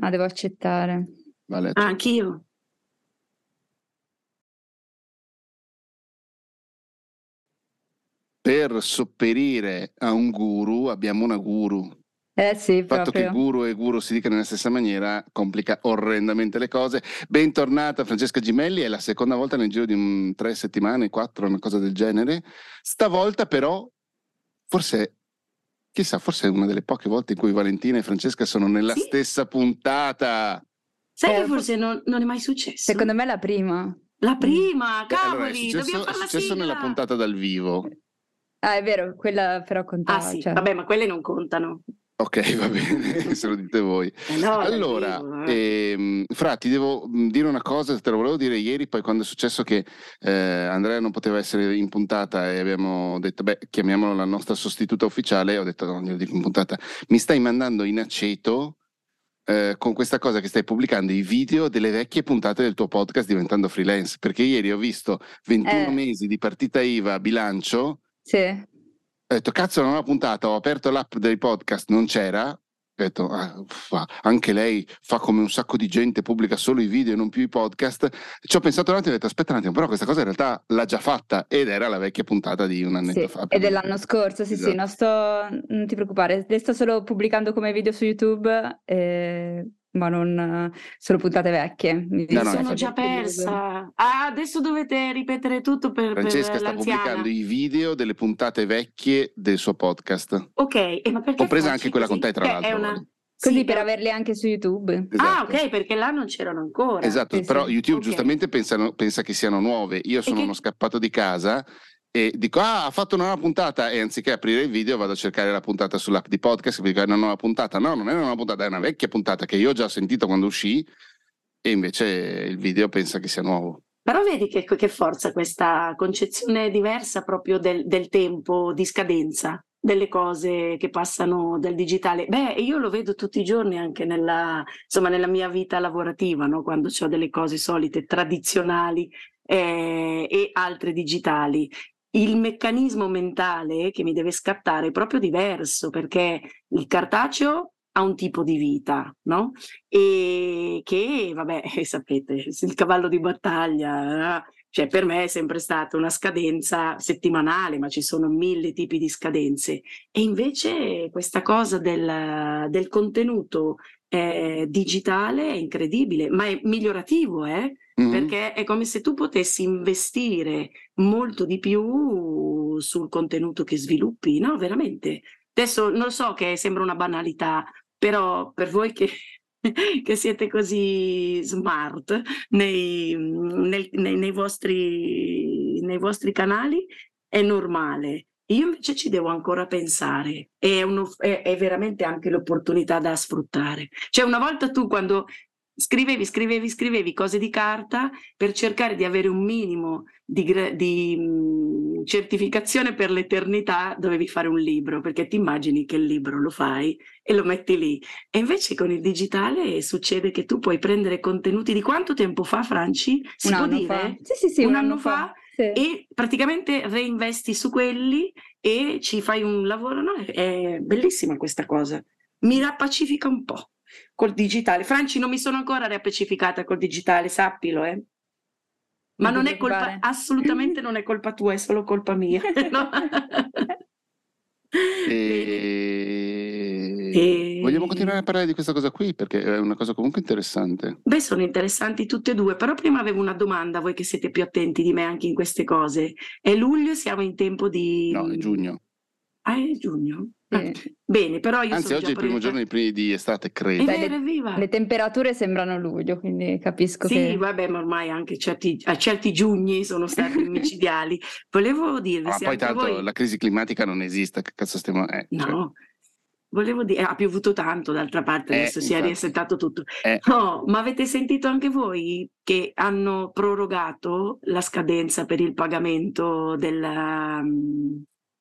Ah, devo accettare. Vale, Ah, anch'io. Per sopperire a un guru abbiamo una guru. Eh sì, Il fatto che proprio. guru e guru si dicano nella stessa maniera complica orrendamente le cose. Bentornata Francesca Gimelli, è la seconda volta nel giro di un- tre settimane, quattro, una cosa del genere. Stavolta però, forse, chissà, forse è una delle poche volte in cui Valentina e Francesca sono nella Sì. stessa puntata. Sai che forse non, non è mai successo? Secondo me è la prima. La prima, Beh, allora, è cavoli, successo, dobbiamo è successo sigla. nella puntata dal vivo. Ah, è vero, quella però contava. Ah sì, cioè. vabbè, ma quelle non contano. Ok, va bene, se lo dite voi. Eh no, Allora, vivo, eh. ehm, Fra, ti devo mh, dire una cosa, te lo volevo dire ieri, poi quando è successo che eh, Andrea non poteva essere in puntata e abbiamo detto, beh, chiamiamolo la nostra sostituta ufficiale, ho detto, no, glielo dico in puntata, mi stai mandando in aceto eh, con questa cosa che stai pubblicando i video delle vecchie puntate del tuo podcast diventando freelance, perché ieri ho visto 21 Eh. mesi di partita IVA a bilancio, Sì. Ho detto, cazzo, non ho puntata, ho aperto l'app dei podcast, non c'era. Ho detto, ah, anche lei fa come un sacco di gente, pubblica solo i video e non più i podcast. Ci ho pensato un attimo e ho detto, aspetta un attimo, però questa cosa in realtà l'ha già fatta ed era la vecchia puntata di un annetto Sì, fa. e dell'anno scorso, sì, sì, Esatto. non sto, non ti preoccupare, le sto solo pubblicando come video su YouTube, eh, ma non eh, solo puntate vecchie. Mi No, no, sono già persa. Ah, adesso dovete ripetere tutto per, per Francesca sta l'anziana. pubblicando i video delle puntate vecchie del suo podcast. Ok, e ma perché Compresa facci anche quella così? con te, tra Beh, l'altro, È una... Così Sì, per è- averle anche su YouTube. Ah, Esatto. ok, perché là non c'erano ancora. Esatto, Sì, però sì. YouTube Ok. giustamente pensano- pensa che siano nuove. Io sono che- uno scappato di casa e dico, ah, ha fatto una nuova puntata e anziché aprire il video vado a cercare la puntata sull'app di podcast e dico, è una nuova puntata. No, non è una nuova puntata, è una vecchia puntata che io ho già sentito quando uscì e invece il video pensa che sia nuovo. Però vedi che, che forza questa concezione diversa proprio del, del tempo di scadenza delle cose che passano dal digitale. Beh, io lo vedo tutti i giorni anche nella, insomma, nella mia vita lavorativa, no? quando ho delle cose solite, tradizionali eh, e altre digitali. Il meccanismo mentale che mi deve scattare è proprio diverso perché il cartaceo ha un tipo di vita, no? E che, vabbè, sapete, il cavallo di battaglia, eh, cioè per me è sempre stata una scadenza settimanale, ma ci sono mille tipi di scadenze. E invece questa cosa del, del contenuto eh, digitale è incredibile, ma è migliorativo, eh? Mhm. Perché è come se tu potessi investire molto di più sul contenuto che sviluppi, no? Veramente. Adesso non so che sembra una banalità, però per voi che, che siete così smart nei, nel- nei- nei vostri, nei vostri canali è normale. Io invece ci devo ancora pensare, è, uno- è- è veramente anche l'opportunità da sfruttare. Cioè una volta tu quando scrivevi, scrivevi, scrivevi cose di carta per cercare di avere un minimo di, di, mh, certificazione per l'eternità, dovevi fare un libro, perché ti immagini che il libro lo fai e lo metti lì. E invece con il digitale succede che tu puoi prendere contenuti di quanto tempo fa, Franci? Si Un può anno dire? fa. Sì, sì, sì, un, anno fa, Sì. e praticamente reinvesti su quelli e ci fai un lavoro. No, è- è bellissima questa cosa. Mi rappacifica un po' col digitale. Franci, non mi sono ancora rappacificata col digitale, sappilo, eh. Ma Non è colpa, preoccupare. assolutamente non è colpa tua, è solo colpa mia. no? E... E- Vogliamo continuare a parlare di questa cosa qui perché è una cosa comunque interessante. Beh, sono interessanti tutte e due, però prima avevo una domanda, voi che siete più attenti di me anche in queste cose. È luglio, siamo in tempo di... No, è giugno. Ah, è giugno? Sì. Ah, Bene, però io Anzi, sono oggi è il primo giorno di, primi- di estate, credo. È vero, evviva! Le temperature sembrano luglio, quindi capisco Sì, che... vabbè, ma ormai anche certi, a certi giugni sono stati micidiali. Volevo dirvi Ma se poi anche tanto voi... la crisi climatica non esiste, che cazzo stiamo... Eh, cioè, No, volevo dire, ha piovuto tanto d'altra parte, Eh, adesso si è infatti. riassetato tutto. Eh. No, ma avete sentito anche voi che hanno prorogato la scadenza per il pagamento della, mm,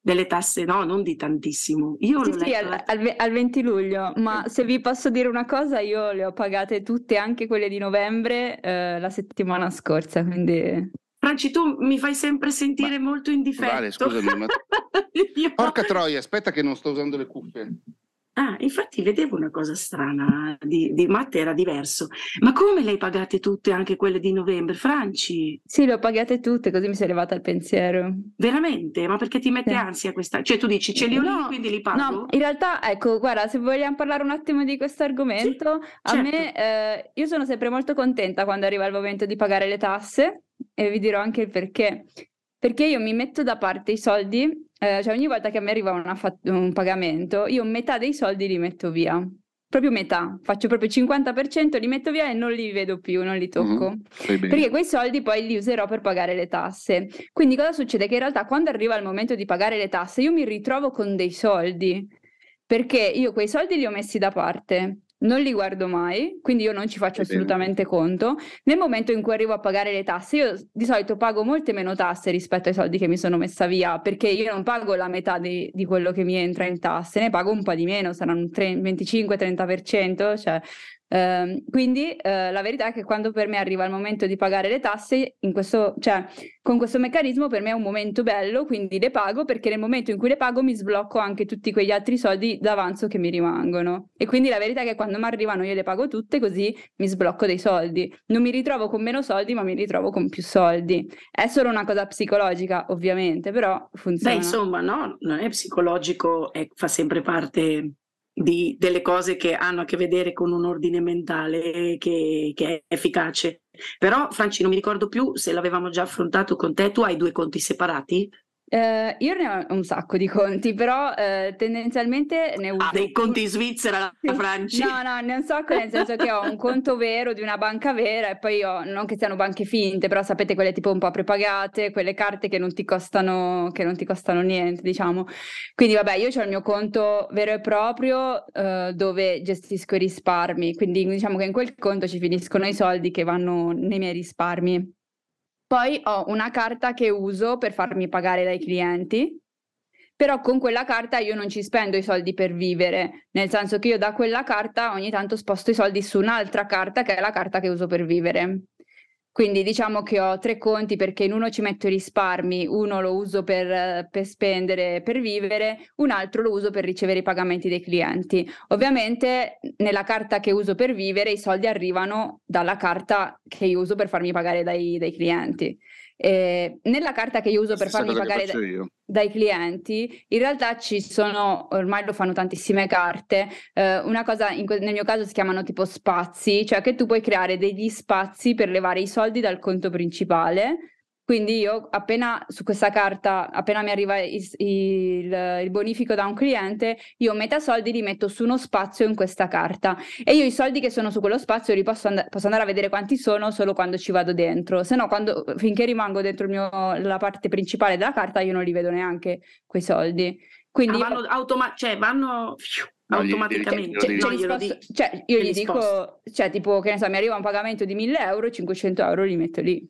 delle tasse? No, non di tantissimo. Io Sì, sì, al, al al 20 luglio, ma se vi posso dire una cosa, io le ho pagate tutte, anche quelle di novembre, eh, la settimana scorsa, quindi... Franci, tu mi fai sempre sentire molto in difetto. Vale, scusami, ma- Io- Porca troia, aspetta che non sto usando le cuffie. Ah, infatti vedevo una cosa strana, di, di Matte era diverso. Ma come le hai pagate tutte, anche quelle di novembre, Franci? Sì, le ho pagate tutte, così mi è levata il pensiero. Veramente? Ma perché ti mette Sì. ansia questa? Cioè tu dici, ce li ho lì, No, quindi li No, pago? in realtà, ecco, guarda, se vogliamo parlare un attimo di questo argomento, a certo. me, eh, io sono sempre molto contenta quando arriva il momento di pagare le tasse e vi dirò anche il perché. Perché io mi metto da parte i soldi, eh, cioè ogni volta che mi arriva fat- un pagamento, io metà dei soldi li metto via. Proprio metà, faccio proprio il 50%, li metto via e non li vedo più, non li tocco. Fai bene. Perché quei soldi poi li userò per pagare le tasse. Quindi cosa succede? Che in realtà quando arriva il momento di pagare le tasse, io mi ritrovo con dei soldi, perché io quei soldi li ho messi da parte, non li guardo mai, quindi io non ci faccio assolutamente conto. Nel momento in cui arrivo a pagare le tasse, io di solito pago molte meno tasse rispetto ai soldi che mi sono messa via, perché io non pago la metà di, di quello che mi entra in tasse, ne pago un po' di meno, saranno un tre- 25-30%, cioè Ehm, quindi eh, la verità è che quando per me arriva il momento di pagare le tasse, questo, cioè, con questo meccanismo per me è un momento bello, quindi le pago perché nel momento in cui le pago mi sblocco anche tutti quegli altri soldi d'avanzo che mi rimangono. E quindi la verità è che quando mi arrivano io le pago tutte così mi sblocco dei soldi. Non mi ritrovo con meno soldi, ma mi ritrovo con più soldi. È solo una cosa psicologica, ovviamente, però Beh, funziona. insomma, no, non è psicologico, è- fa sempre parte di- delle cose che hanno a che vedere con un ordine mentale che, che è efficace. Però, Franci, non mi ricordo più se l'avevamo già affrontato con te. Tu hai due conti separati? Eh, io ne ho un sacco di conti, però eh, tendenzialmente ne uso Ah, dei conti in Svizzera, la Sì. Franci? No, no, ne ho un sacco, nel senso che ho un conto vero di una banca vera e poi ho, non che siano banche finte, però sapete quelle tipo un po' prepagate, quelle carte che non ti costano, che non ti costano niente, diciamo. Quindi vabbè, io ho il mio conto vero e proprio eh, dove gestisco i risparmi, quindi diciamo che in quel conto ci finiscono i soldi che vanno nei miei risparmi. Poi ho una carta che uso per farmi pagare dai clienti, però con quella carta io non ci spendo i soldi per vivere, nel senso che io da quella carta ogni tanto sposto i soldi su un'altra carta che è la carta che uso per vivere. Quindi diciamo che ho tre conti perché in uno ci metto i risparmi, uno lo uso per, per spendere, per vivere, un altro lo uso per ricevere i pagamenti dei clienti. Ovviamente nella carta che uso per vivere i soldi arrivano dalla carta che uso per farmi pagare dai, dai clienti. E nella carta che io uso per farmi pagare da- dai clienti, in realtà ci sono, ormai lo fanno tantissime carte, eh, una cosa in nel mio caso si chiamano tipo spazi, cioè che tu puoi creare degli spazi per levare i soldi dal conto principale. Quindi io appena su questa carta, appena mi arriva il, il bonifico da un cliente, io metà soldi li metto su uno spazio in questa carta e io i soldi che sono su quello spazio li posso, and- posso andare a vedere quanti sono solo quando ci vado dentro, se no quando, finché rimango dentro il mio- la parte principale della carta io non li vedo neanche quei soldi. Quindi Ah, io- vanno, automa- cioè, vanno automaticamente. cioè, li glielo cioè, io gli li dico, cioè tipo che ne so, mi arriva un pagamento di 1000 euro, 500 euro li metto lì.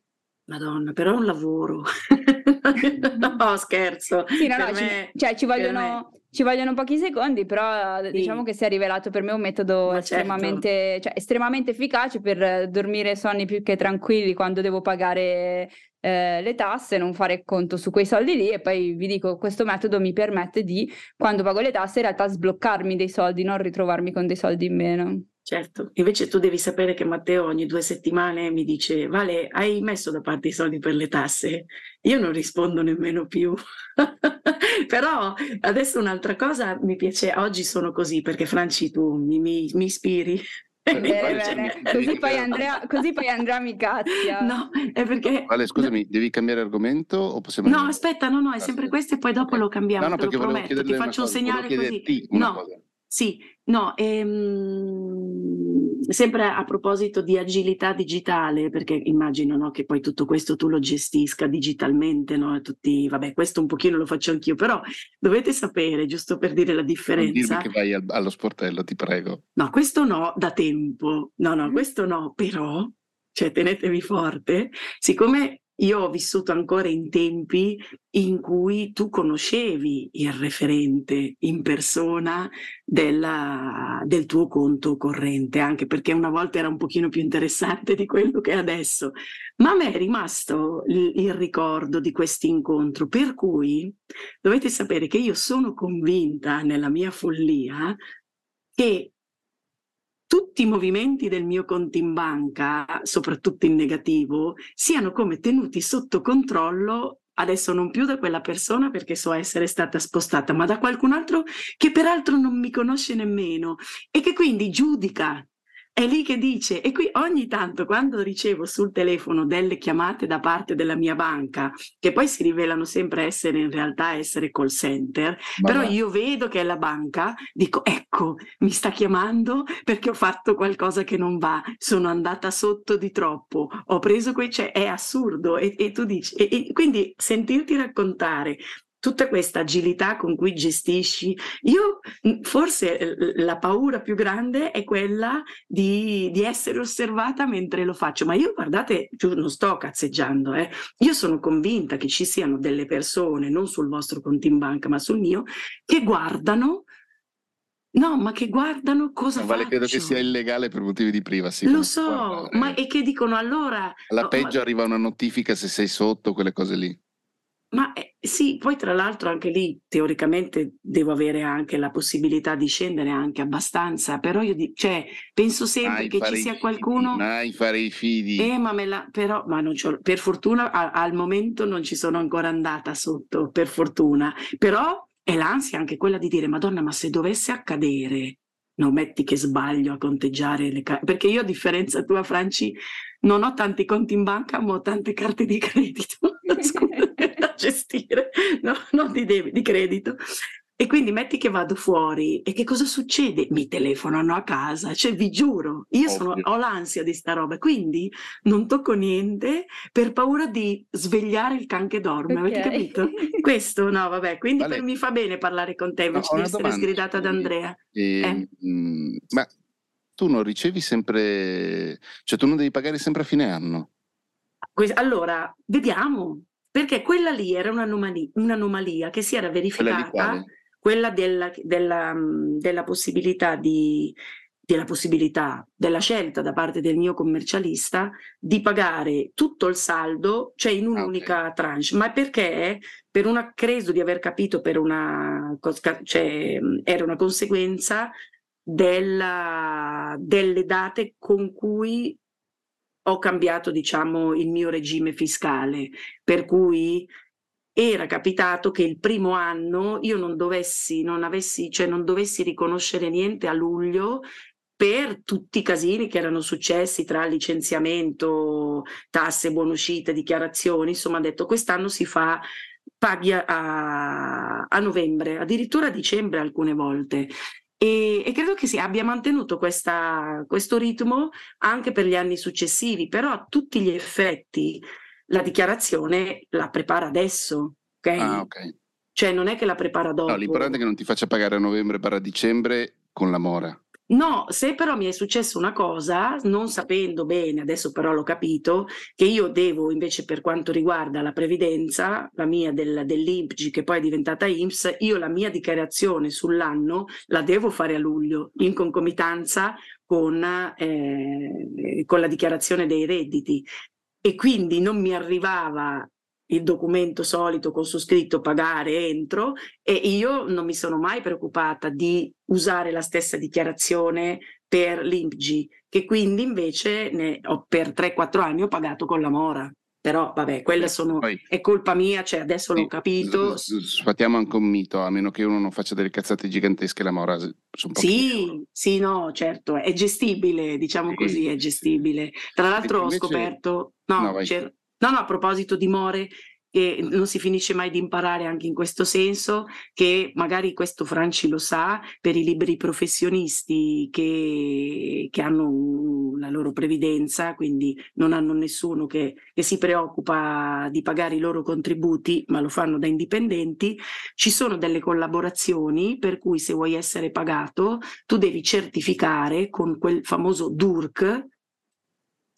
Madonna, però è un lavoro. no, scherzo. Sì, no, no, Per ci, me- cioè, ci vogliono, ci vogliono pochi secondi, però Sì. diciamo che si è rivelato per me un metodo certo. estremamente, cioè, estremamente efficace per dormire sonni più che tranquilli quando devo pagare eh, le tasse, non fare conto su quei soldi lì e poi vi dico, questo metodo mi permette di, quando pago le tasse, in realtà sbloccarmi dei soldi, non ritrovarmi con dei soldi in meno. Certo, invece tu devi sapere che Matteo ogni due settimane mi dice Vale, hai messo da parte i soldi per le tasse? Io non rispondo nemmeno più. Però adesso un'altra cosa mi piace, oggi sono così perché Franci tu mi, mi- mi ispiri. Bene, Vale, bene. sì. Così poi Andrea, così poi Andrea mi cazzia. No, è perché... Vale, scusami, devi cambiare argomento o possiamo... No, aspetta, no, no, è sempre sì. questo e poi dopo Ok. lo cambiamo, No, no, te lo perché volevo prometto, ti faccio un segnale così. No, cosa. Sì, no, ehm, sempre a proposito di agilità digitale, perché immagino, no, che poi tutto questo tu lo gestisca digitalmente, no? Tutti, vabbè, questo un pochino lo faccio anch'io, però dovete sapere, giusto per dire la Non dirmi differenza, che vai al- allo sportello, ti prego. no, questo no, da tempo, no, no, Mm. questo no, però, cioè tenetevi forte, siccome io ho vissuto ancora in tempi in cui tu conoscevi il referente in persona della- del tuo conto corrente, anche perché una volta era un pochino più interessante di quello che è adesso, ma a me è rimasto il, il ricordo di questo incontro, per cui dovete sapere che io sono convinta nella mia follia che tutti i movimenti del mio conto in banca, soprattutto in negativo, siano come tenuti sotto controllo adesso non più da quella persona perché so essere stata spostata, ma da qualcun altro che peraltro non mi conosce nemmeno e che quindi giudica è lì che dice, e qui ogni tanto quando ricevo sul telefono delle chiamate da parte della mia banca, che poi si rivelano sempre essere in realtà essere call center, Ma però va. io vedo che è la banca, dico ecco, mi sta chiamando perché ho fatto qualcosa che non va, sono andata sotto di troppo, ho preso quei, cioè è assurdo e, e tu dici, e, e quindi sentirti raccontare tutta questa agilità con cui gestisci. Io forse la paura più grande è quella di, di essere osservata mentre lo faccio, ma io guardate, non sto cazzeggiando, eh. io sono convinta che ci siano delle persone, non sul vostro conto in banca, ma sul mio, che guardano No, ma che guardano cosa vale, faccio. credo che sia illegale per motivi di privacy. Lo so, ma e che dicono allora... Alla peggio ma... arriva una notifica se sei sotto, quelle cose lì. Ma eh, sì, poi tra l'altro anche lì teoricamente devo avere anche la possibilità di scendere anche abbastanza, però io di, cioè, penso sempre mai che ci sia qualcuno... Mai fare i fidi. Eh, ma la, però, ma non per fortuna a, al momento non ci sono ancora andata sotto, per fortuna, però è l'ansia anche quella di dire, Madonna, ma se dovesse accadere, non metti che sbaglio a conteggiare le carte, perché io a differenza tua Franci non ho tanti conti in banca ma ho tante carte di credito. Da gestire, no, non di, debito, di credito. E quindi metti che vado fuori e che cosa succede? Mi telefonano a casa, cioè vi giuro, io sono, ho l'ansia di sta roba, quindi non tocco niente per paura di svegliare il can che dorme, okay. avete capito? Questo no, vabbè, quindi vale. mi fa bene parlare con te invece no, di essere domanda, sgridata da Andrea. Eh, eh. Mh, ma tu non ricevi sempre, cioè tu non devi pagare sempre a fine anno? Allora, vediamo, perché quella lì era un'anomalia, un'anomalia che si era verificata quella della, della, della possibilità di, della possibilità, della scelta da parte del mio commercialista di pagare tutto il saldo, cioè in ah, un'unica okay. tranche, ma perché? Per una, credo di aver capito per una, cioè era una conseguenza della, delle date con cui ho cambiato, diciamo, il mio regime fiscale, per cui era capitato che il primo anno io non dovessi, non avessi, cioè non dovessi riconoscere niente a luglio per tutti i casini che erano successi tra licenziamento, tasse, buonuscite, dichiarazioni, insomma ha detto quest'anno si fa paghi a, a novembre, addirittura a dicembre alcune volte. E, e, credo che si abbia mantenuto questa, questo ritmo anche per gli anni successivi, però a tutti gli effetti la dichiarazione la prepara adesso, ok? Ah, ok. Cioè non è che la prepara dopo. No, l'importante è che non ti faccia pagare a novembre per a dicembre con la mora. No, se però mi è successa una cosa, non sapendo bene, adesso però l'ho capito, che io devo invece per quanto riguarda la previdenza, la mia del, dell'INPGI che poi è diventata IMSS, io la mia dichiarazione sull'anno la devo fare a luglio in concomitanza con, eh, con la dichiarazione dei redditi. E quindi non mi arrivava il documento solito con su scritto pagare entro e io non mi sono mai preoccupata di usare la stessa dichiarazione per l'INPG che quindi invece ne ho, per 3-4 anni ho pagato con la mora però vabbè, quella sono, Poi, è colpa mia, cioè adesso sì, l'ho capito. Sfatiamo anche un mito, a meno che uno non faccia delle cazzate gigantesche, la mora Sì, sì, no, certo, è gestibile, diciamo sì. così, è gestibile. Tra l'altro ho scoperto, no, no, no, no, a proposito di more, e non si finisce mai di imparare anche in questo senso, che magari questo Franci lo sa, per i liberi professionisti che, che hanno la loro previdenza, quindi non hanno nessuno che, che si preoccupa di pagare i loro contributi, ma lo fanno da indipendenti, ci sono delle collaborazioni per cui se vuoi essere pagato tu devi certificare con quel famoso DURC,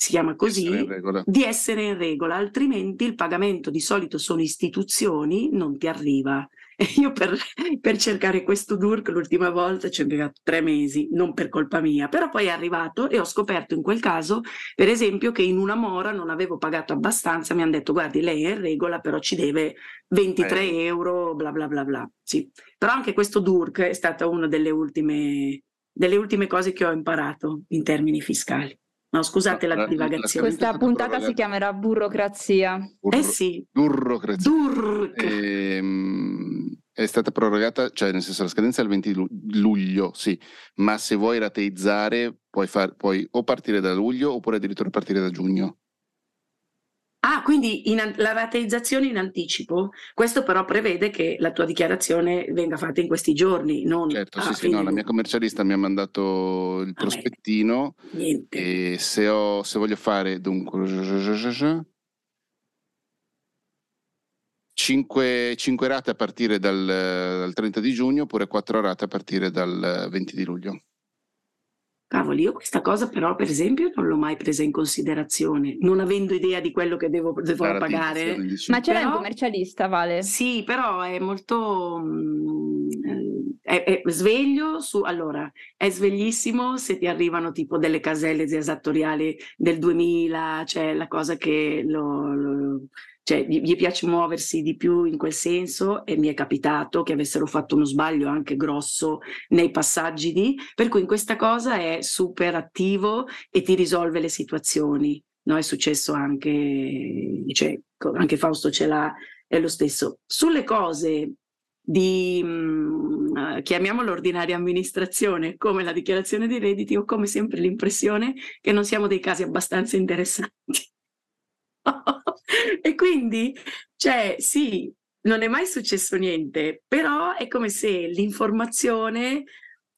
si chiama così, essere di essere in regola, altrimenti il pagamento di solito sono istituzioni, non ti arriva. E io per, per cercare questo DURC l'ultima volta ci ho impiegato tre mesi, non per colpa mia, però poi è arrivato e ho scoperto in quel caso, per esempio, che in una mora non avevo pagato abbastanza, mi hanno detto guardi lei è in regola, però ci deve 23 eh. euro, bla bla bla bla. Sì. Però anche questo DURC è stata una delle ultime delle ultime cose che ho imparato in termini fiscali. No, scusate la divagazione. Questa puntata si chiamerà burocrazia. Burro, eh sì. Burocrazia. Durc. Ehm, è stata prorogata, cioè nel senso la scadenza è il 20 luglio, sì, ma se vuoi rateizzare puoi, far, puoi o partire da luglio oppure addirittura partire da giugno. Ah, quindi in, la rateizzazione in anticipo, questo però prevede che la tua dichiarazione venga fatta in questi giorni, non Certo, sì, sì, no, la mia commercialista mi ha mandato il prospettino Niente. e se, ho, se voglio fare dunque 5, 5 rate a partire dal, dal 30 di giugno oppure 4 rate a partire dal 20 di luglio. Cavoli, io questa cosa però per esempio non l'ho mai presa in considerazione, non avendo idea di quello che devo, devo pagare. Ma c'era però, un commercialista, Vale? Sì, però è molto... Mm, è, è, sveglio su... Allora, è sveglissimo se ti arrivano tipo delle caselle esattoriali del 2000, cioè la cosa che lo, lo cioè gli, gli, piace muoversi di più in quel senso e mi è capitato che avessero fatto uno sbaglio anche grosso nei passaggi di, per cui in questa cosa è super attivo e ti risolve le situazioni. No, è successo anche, cioè, anche Fausto ce l'ha, è lo stesso. Sulle cose di, mh, mm, chiamiamolo ordinaria amministrazione, come la dichiarazione di redditi, ho come sempre l'impressione che non siamo dei casi abbastanza interessanti. e quindi, cioè, sì, non è mai successo niente, però è come se l'informazione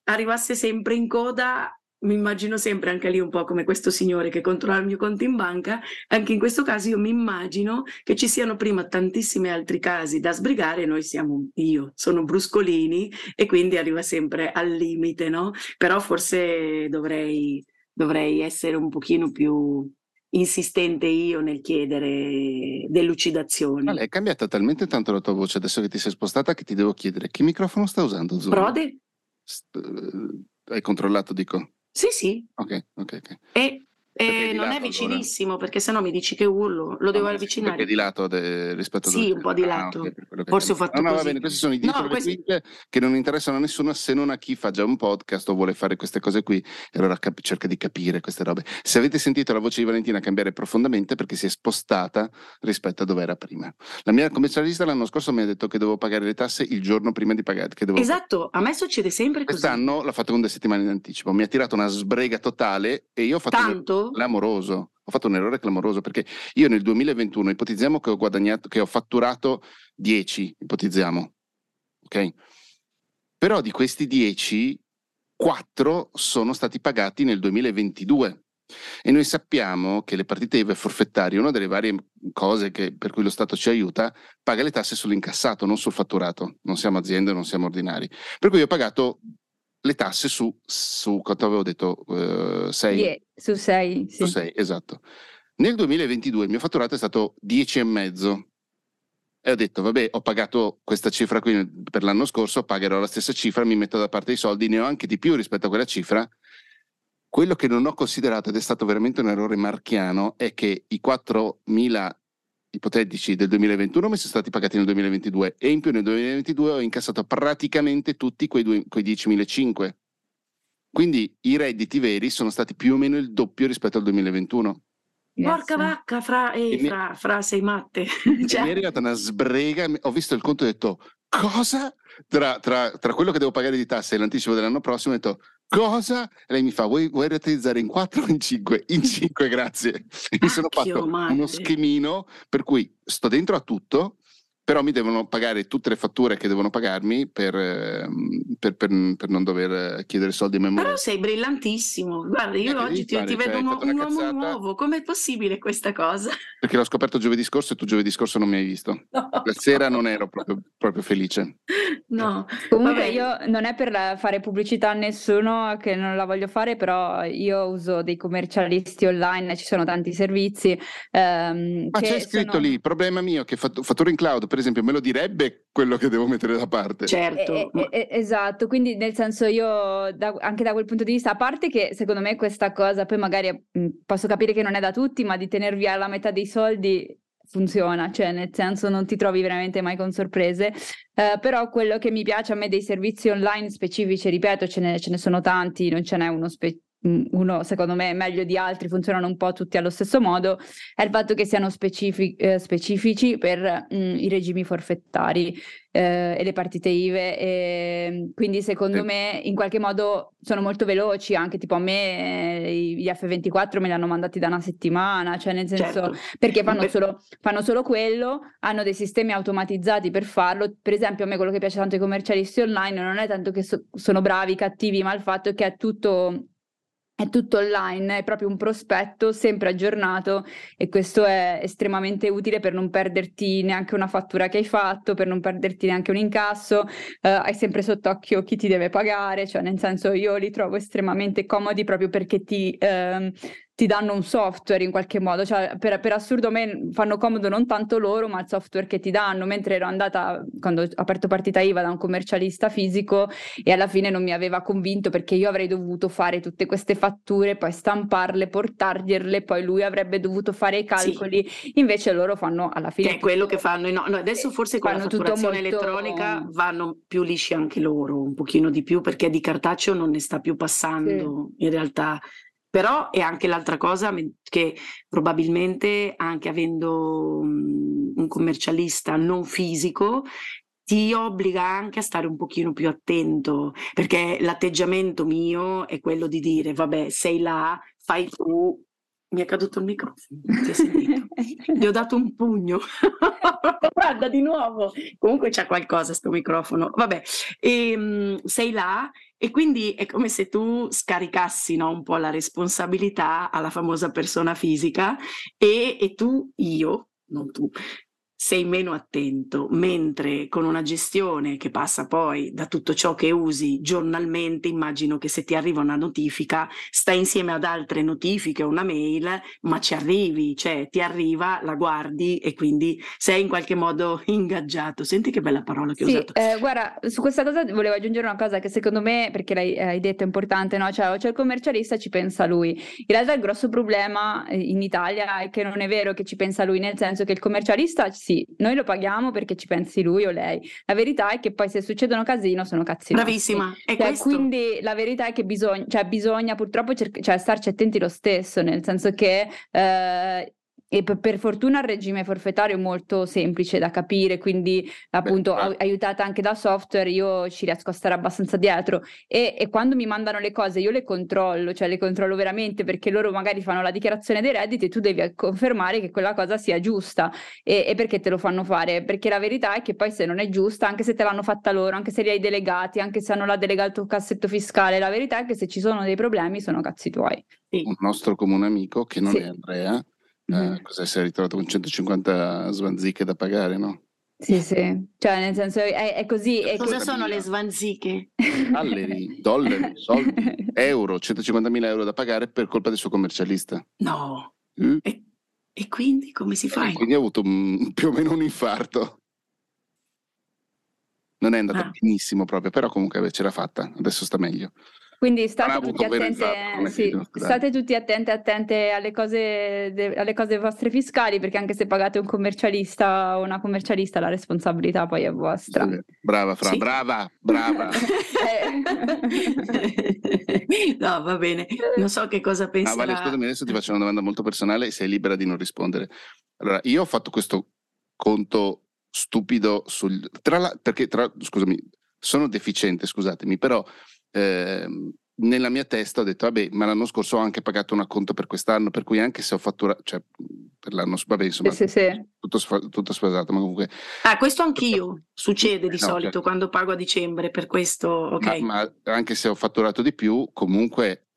arrivasse sempre in coda. Mi immagino sempre anche lì un po' come questo signore che controlla il mio conto in banca, anche in questo caso io mi immagino che ci siano prima tantissimi altri casi da sbrigare, noi siamo io, sono bruscolini e quindi arriva sempre al limite, no? Però forse dovrei, dovrei essere un pochino più, insistente io nel chiedere delucidazioni. Ma è cambiata talmente tanto la tua voce adesso che ti sei spostata che ti devo chiedere che microfono sta usando Zoom? Prode? St- eh, hai controllato, dico? Sì, sì. Ok, ok, ok. E eh, non è vicinissimo allora. perché sennò mi dici che urlo, lo no, devo avvicinare. Perché di lato de, rispetto a Sì, un po' di lato. Ah, okay, Forse ho fatto no, no, va bene, questi sono i dietro no, questi... che non interessano a nessuno se non a chi fa già un podcast o vuole fare queste cose qui e allora cap- cerca di capire queste robe. Se avete sentito la voce di Valentina cambiare profondamente perché si è spostata rispetto a dove era prima. La mia commercialista l'anno scorso mi ha detto che devo pagare le tasse il giorno prima di pagare. esatto, a me succede sempre così. Quest'anno l'ha fatto con due settimane in anticipo, mi ha tirato una sbrega totale e io ho fatto Tanto? L'amoroso ho fatto un errore clamoroso perché io nel 2021 ipotizziamo che ho guadagnato, che ho fatturato 10, ipotizziamo, ok? Però di questi 10, 4 sono stati pagati nel 2022. E noi sappiamo che le partite IVA forfettarie, una delle varie cose che, per cui lo Stato ci aiuta, paga le tasse sull'incassato, non sul fatturato. Non siamo aziende, non siamo ordinari. Per cui ho pagato le tasse su, su quanto avevo detto, 6? Uh, yeah, su 6. Sì. Su 6, esatto. Nel 2022 il mio fatturato è stato 10,5 e ho detto, vabbè, ho pagato questa cifra qui per l'anno scorso, pagherò la stessa cifra, mi metto da parte i soldi, ne ho anche di più rispetto a quella cifra. Quello che non ho considerato, ed è stato veramente un errore marchiano, è che i 4.000 ipotetici del 2021 mi sono stati pagati nel 2022 e in più nel 2022 ho incassato praticamente tutti quei, quei 10.500. Quindi i redditi veri sono stati più o meno il doppio rispetto al 2021. Yes. Porca vacca, fra, eh, fra, mi... fra, sei matte. cioè... Mi è arrivata una sbrega, ho visto il conto e ho detto, cosa? Tra, tra, tra quello che devo pagare di tasse e l'anticipo dell'anno prossimo ho detto, cosa? Lei mi fa, vuoi, vuoi rateizzare in 4 o in 5? In 5, grazie. Mi sono fatto uno schemino per cui sto dentro a tutto, però mi devono pagare tutte le fatture che devono pagarmi per, ehm, per, per, per non dover chiedere soldi a memoria. Però sei brillantissimo, guarda io eh, oggi ti, ti, vedo cioè, un, un uomo nuovo, com'è possibile questa cosa? Perché l'ho scoperto giovedì scorso e tu giovedì scorso non mi hai visto. No. La sera non ero proprio, proprio felice. No, comunque io non è per fare pubblicità a nessuno che non la voglio fare, però io uso dei commercialisti online, ci sono tanti servizi. Ehm, Ma c'è scritto sono... lì, problema mio che fattura in cloud per esempio, me lo direbbe quello che devo mettere da parte. Certo. Eh, eh, esatto, quindi nel senso io da, anche da quel punto di vista, a parte che secondo me questa cosa, poi magari mh, posso capire che non è da tutti, ma di tener via la metà dei soldi funziona, cioè nel senso non ti trovi veramente mai con sorprese, eh, però quello che mi piace a me dei servizi online specifici, ripeto, ce ne, ce ne sono tanti, non ce n'è uno specifico uno secondo me meglio di altri, funzionano un po' tutti allo stesso modo, è il fatto che siano specific- eh, specifici per mh, i regimi forfettari eh, e le partite IVE. E, quindi secondo sì. me in qualche modo sono molto veloci, anche tipo a me eh, gli F24 me li hanno mandati da una settimana, cioè nel senso certo. perché fanno solo, fanno solo quello, hanno dei sistemi automatizzati per farlo. Per esempio a me quello che piace tanto ai commercialisti online non è tanto che so- sono bravi, cattivi, ma il fatto è che è tutto è tutto online, è proprio un prospetto sempre aggiornato e questo è estremamente utile per non perderti neanche una fattura che hai fatto, per non perderti neanche un incasso, eh, hai sempre sott'occhio chi ti deve pagare, cioè nel senso io li trovo estremamente comodi proprio perché ti, eh, ti danno un software in qualche modo, cioè per, per, assurdo a me fanno comodo non tanto loro ma il software che ti danno, mentre ero andata quando ho aperto partita IVA da un commercialista fisico e alla fine non mi aveva convinto perché io avrei dovuto fare tutte queste fatture, poi stamparle, portargliele, poi lui avrebbe dovuto fare i calcoli, sì. invece loro fanno alla fine... Che è quello che fanno, no, no, adesso forse con la fatturazione molto... elettronica vanno più lisci anche loro, un pochino di più perché di cartaceo non ne sta più passando sì. in realtà però è anche l'altra cosa che probabilmente anche avendo un commercialista non fisico ti obbliga anche a stare un pochino più attento, perché l'atteggiamento mio è quello di dire, vabbè, sei là, fai tu, mi è caduto il microfono, ti hai sentito? Gli ho dato un pugno. Guarda di nuovo. Comunque c'è qualcosa sto microfono. Vabbè, e, um, sei là e quindi è come se tu scaricassi no, un po' la responsabilità alla famosa persona fisica e, e tu, io, non tu, sei meno attento, mentre con una gestione che passa poi da tutto ciò che usi giornalmente, immagino che se ti arriva una notifica, stai insieme ad altre notifiche o una mail, ma ci arrivi, cioè ti arriva, la guardi e quindi sei in qualche modo ingaggiato. Senti che bella parola che sì, ho usato. Eh, guarda, su questa cosa volevo aggiungere una cosa che secondo me, perché l'hai hai detto, è importante, no? Cioè, cioè il commercialista ci pensa lui. In realtà il grosso problema eh, in Italia è che non è vero che ci pensa lui, nel senso che il commercialista sì, sì, noi lo paghiamo perché ci pensi lui o lei. La verità è che poi se succedono casino sono cazzi Bravissima, cioè, Quindi la verità è che bisogna, cioè, bisogna purtroppo cerc- cioè, starci attenti lo stesso, nel senso che eh, e per fortuna il regime forfettario è molto semplice da capire, quindi appunto Beh, aiutata anche da software io ci riesco a stare abbastanza dietro e, e, quando mi mandano le cose io le controllo, cioè le controllo veramente perché loro magari fanno la dichiarazione dei redditi e tu devi confermare che quella cosa sia giusta e, e perché te lo fanno fare? Perché la verità è che poi se non è giusta, anche se te l'hanno fatta loro, anche se li hai delegati, anche se hanno la delega al tuo cassetto fiscale, la verità è che se ci sono dei problemi sono cazzi tuoi. Un nostro comune amico che non sì. è Andrea eh, cosa si è ritrovato con 150 svanziche da pagare, no? Sì, sì, cioè nel senso è, è così. È cosa co- sono le svanziche? Dollari, dollari, soldi, euro, 150.000 euro da pagare per colpa del suo commercialista. No. Mm? E, e, quindi come si fa? E quindi ha avuto un, più o meno un infarto. Non è andata ah. benissimo proprio, però comunque ce l'ha fatta, adesso sta meglio. Quindi state tutti, attente, sì, state tutti attenti attente alle cose, de, alle cose vostre fiscali, perché anche se pagate un commercialista o una commercialista, la responsabilità poi è vostra. Sì. Brava, Fra, sì. brava, brava. no, va bene. Non so che cosa pensi. Ah, vale, scusami, adesso ti faccio una domanda molto personale e sei libera di non rispondere. Allora, io ho fatto questo conto stupido sul... Tra la, perché, tra, scusami, sono deficiente, scusatemi, però eh, nella mia testa ho detto, vabbè, ma l'anno scorso ho anche pagato un acconto per quest'anno, per cui anche se ho fatturato, cioè per l'anno scorso, vabbè, insomma, sì, sì, Tutto, tutto sfasato, ma comunque... Ah, questo anch'io, succede di no, solito certo. quando pago a dicembre, per questo, ok. Ma, ma anche se ho fatturato di più, comunque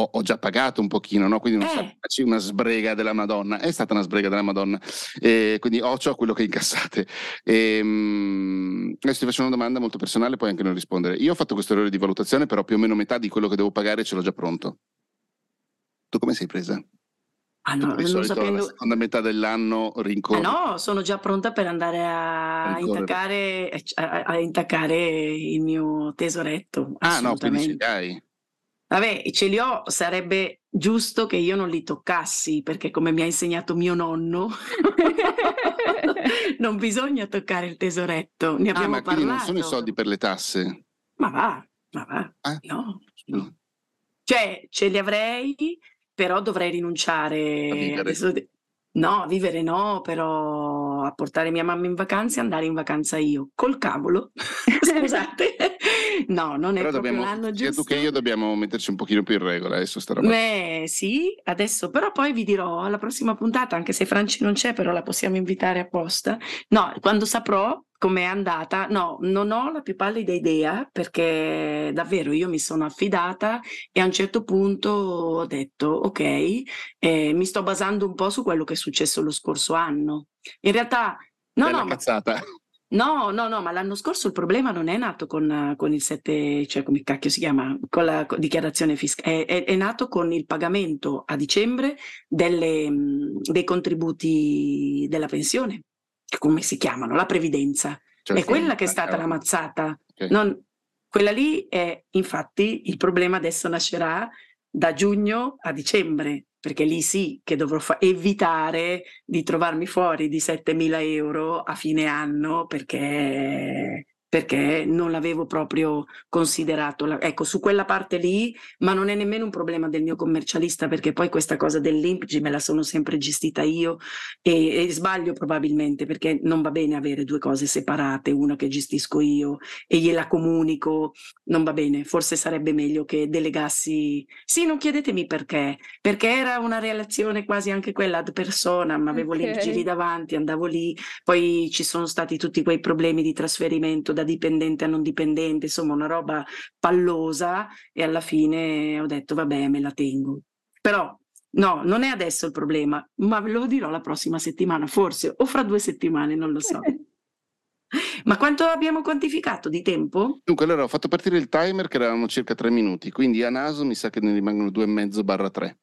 ho, ho, già pagato un pochino, no? quindi non eh. faccio una sbrega della Madonna, è stata una sbrega della Madonna, e quindi occhio a quello che incassate. E, um, adesso ti faccio una domanda molto personale, puoi anche non rispondere. Io ho fatto questo errore di valutazione, però più o meno metà di quello che devo pagare ce l'ho già pronto. Tu come sei presa? Ah no, non solito sapendo... la seconda metà dell'anno rincorri. Ah no, sono già pronta per andare a, intaccare, a, a intaccare, il mio tesoretto. Ah no, quindi ce li hai. Vabbè, ce li ho, sarebbe giusto che io non li toccassi, perché come mi ha insegnato mio nonno, non bisogna toccare il tesoretto. Ne Ah, abbiamo ma quindi non parlato. sono i soldi per le tasse? Ma va, ma va. Ah, No, no. Cioè, ce li avrei, però dovrei rinunciare. Adesso de- No, a vivere no, però a portare mia mamma in vacanza e andare in vacanza io. Col cavolo. Scusate. No, non è Però proprio dobbiamo, l'anno giusto. tu che io dobbiamo metterci un pochino più in regola adesso sta roba. Beh, sì, adesso però poi vi dirò alla prossima puntata, anche se Franci non c'è, però la possiamo invitare apposta. No, quando saprò com'è andata, no, non ho la più pallida idea perché davvero io mi sono affidata e a un certo punto ho detto, ok, eh, mi sto basando un po' su quello che è successo lo scorso anno. In realtà, no, Bella no, cazzata. No, no, no, ma l'anno scorso il problema non è nato con, con il 7, cioè come cacchio si chiama, con la dichiarazione fiscale, è, è- è nato con il pagamento a dicembre delle, mh, dei contributi della pensione, come si chiamano, la previdenza. Cioè, È quella che è ah, stata la mazzata. Ok. Non- quella lì è, infatti, il problema adesso nascerà da giugno a dicembre, perché lì sì che dovrò fa- evitare di trovarmi fuori di 7.000 euro a fine anno perché, perché non l'avevo proprio considerato. Ecco, su quella parte lì, ma non è nemmeno un problema del mio commercialista, perché poi questa cosa dell'INPGI me la sono sempre gestita io e, e sbaglio probabilmente perché non va bene avere due cose separate, una che gestisco io e gliela comunico, non va bene, forse sarebbe meglio che delegassi. Sì, non chiedetemi perché, perché era una relazione quasi anche quella ad personam, avevo le Ok. lì davanti, andavo lì, poi ci sono stati tutti quei problemi di trasferimento da dipendente a non dipendente, insomma una roba pallosa e alla fine ho detto vabbè, me la tengo. Però no, non è adesso il problema, ma ve lo dirò la prossima settimana, forse, o fra due settimane, non lo so. Ma quanto abbiamo quantificato di tempo? Dunque, allora ho fatto partire il timer che erano circa tre minuti, quindi a naso mi sa che ne rimangono due e mezzo barra tre.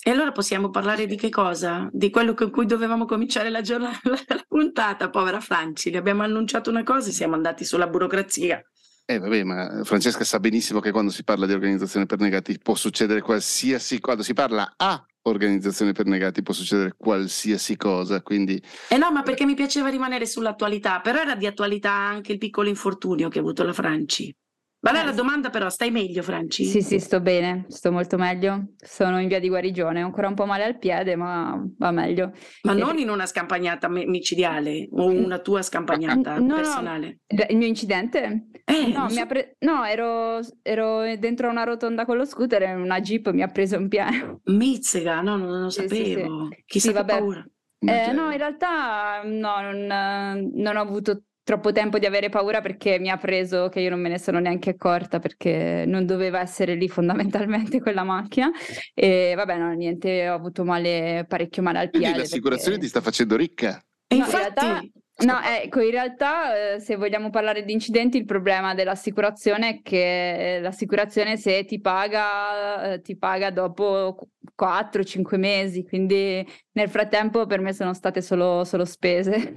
E allora possiamo parlare di che cosa? Di quello con cui dovevamo cominciare la giornata, la puntata, povera Franci. Le abbiamo annunciato una cosa e siamo andati sulla burocrazia. Eh vabbè, ma Francesca sa benissimo che quando si parla di organizzazione per negati può succedere qualsiasi quando si parla a organizzazione per negati può succedere qualsiasi cosa, quindi Eh no, ma perché mi piaceva rimanere sull'attualità, però era di attualità anche il piccolo infortunio che ha avuto la Franci. Qual è Eh, la sì. domanda però? Stai meglio, Franci? Sì, sì, sto bene, sto molto meglio. Sono in via di guarigione, ho ancora un po' male al piede, ma va meglio. Ma Eh, non in una scampagnata mi- micidiale o una tua scampagnata No, no, personale? il il mio incidente? Eh, No, so- pre- no, ero, ero dentro una rotonda con lo scooter e una jeep mi ha preso in pieno. Mizzega, no, non lo Sì, sì, sì. sapevo. Chissà Sì, che vabbè. paura. Eh, no, in realtà no, non, non ho avuto troppo tempo di avere paura perché mi ha preso che io non me ne sono neanche accorta perché non doveva essere lì fondamentalmente quella macchina e vabbè no niente ho avuto male parecchio male al quindi piede l'assicurazione perché- ti sta facendo ricca. E No, in infatti, realtà- No, ecco, in realtà eh, se vogliamo parlare di incidenti, il problema dell'assicurazione è che eh, l'assicurazione se ti paga, eh, ti paga dopo 4-5 mesi, quindi nel frattempo per me sono state solo, solo spese.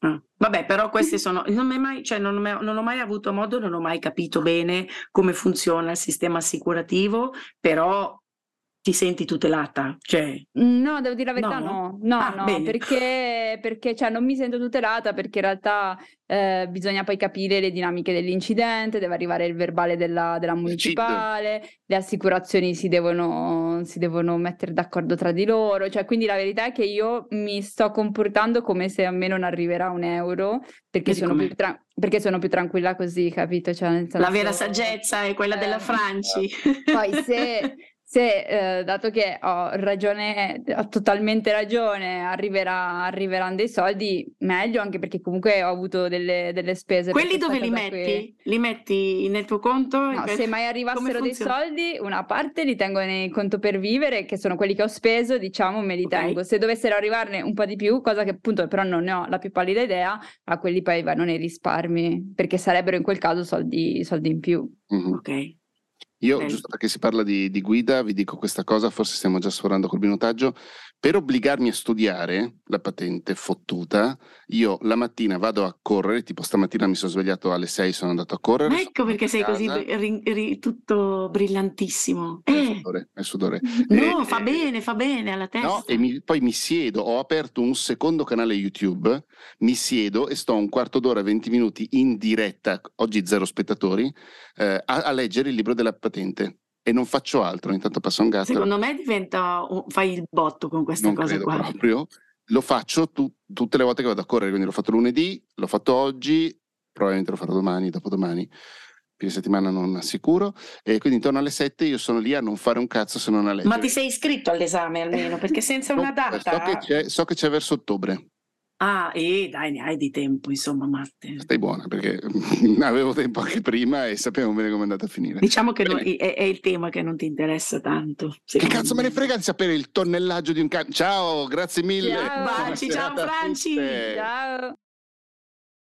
Ah, Vabbè, però queste sono, non, mai, cioè non, non ho mai avuto modo, non ho mai capito bene come funziona il sistema assicurativo, però ti senti tutelata, cioè, No, devo dire la verità, No? no, no, Ah, no, perché, perché cioè, non mi sento tutelata perché in realtà eh, bisogna poi capire le dinamiche dell'incidente, deve arrivare il verbale della, della CID. municipale, le assicurazioni si devono, si devono mettere d'accordo tra di loro, cioè quindi la verità è che io mi sto comportando come se a me non arriverà un euro perché sono più, tra- perché sono più tranquilla così, capito? Cioè, la vera saggezza è quella della Eh, Franci. poi se, se, eh, dato che ho ragione, ho totalmente ragione, arriverà, arriveranno dei soldi, meglio anche perché comunque ho avuto delle, delle spese. per Quelli dove li cosa qui. metti? Li metti nel tuo conto? No, se mai arrivassero dei soldi, una parte li tengo nel conto per vivere, che sono quelli che ho speso, diciamo, me li Ok. tengo. Se dovessero arrivarne un po' di più, cosa che appunto però non ne ho la più pallida idea, a quelli poi vanno nei risparmi, perché sarebbero in quel caso soldi, soldi in più. Mhm. Ok. Io, Ok. giusto perché si parla di, di guida, vi dico questa cosa, forse stiamo già sforando col binotaggio. Per obbligarmi a studiare la patente fottuta, io la mattina vado a correre, tipo stamattina mi sono svegliato alle 6, sono andato a correre. Ma ecco perché sei così ri, ri, tutto brillantissimo. È eh. sudore, è sudore. No, e, fa e, bene, fa bene alla testa. No, e mi, poi mi siedo, ho aperto un secondo canale YouTube, mi siedo e sto un quarto d'ora, 20 minuti in diretta, oggi zero spettatori, eh, a, a leggere il libro della patente e non faccio altro, intanto passa un gatto. Secondo me diventa, fai il botto con questa non cosa qua. proprio. Lo faccio tu, tutte le volte che vado a correre, quindi l'ho fatto lunedì, l'ho fatto oggi, probabilmente lo farò domani, dopodomani. Fine settimana non assicuro, e quindi intorno alle 7 io sono lì a non fare un cazzo se non a leggere. Ma ti sei iscritto all'esame almeno? Perché senza una data. So che so che c'è verso ottobre. Ah, e dai, ne hai di tempo, insomma, Matte. Stai buona, perché avevo tempo anche prima e sapevo bene come è andata a finire. Diciamo che non, è, è, il tema che non ti interessa tanto. Che cazzo me ne frega di sapere il tonnellaggio di un camion? Ciao, grazie mille. Ciao, Baci, ciao Franci. Ciao.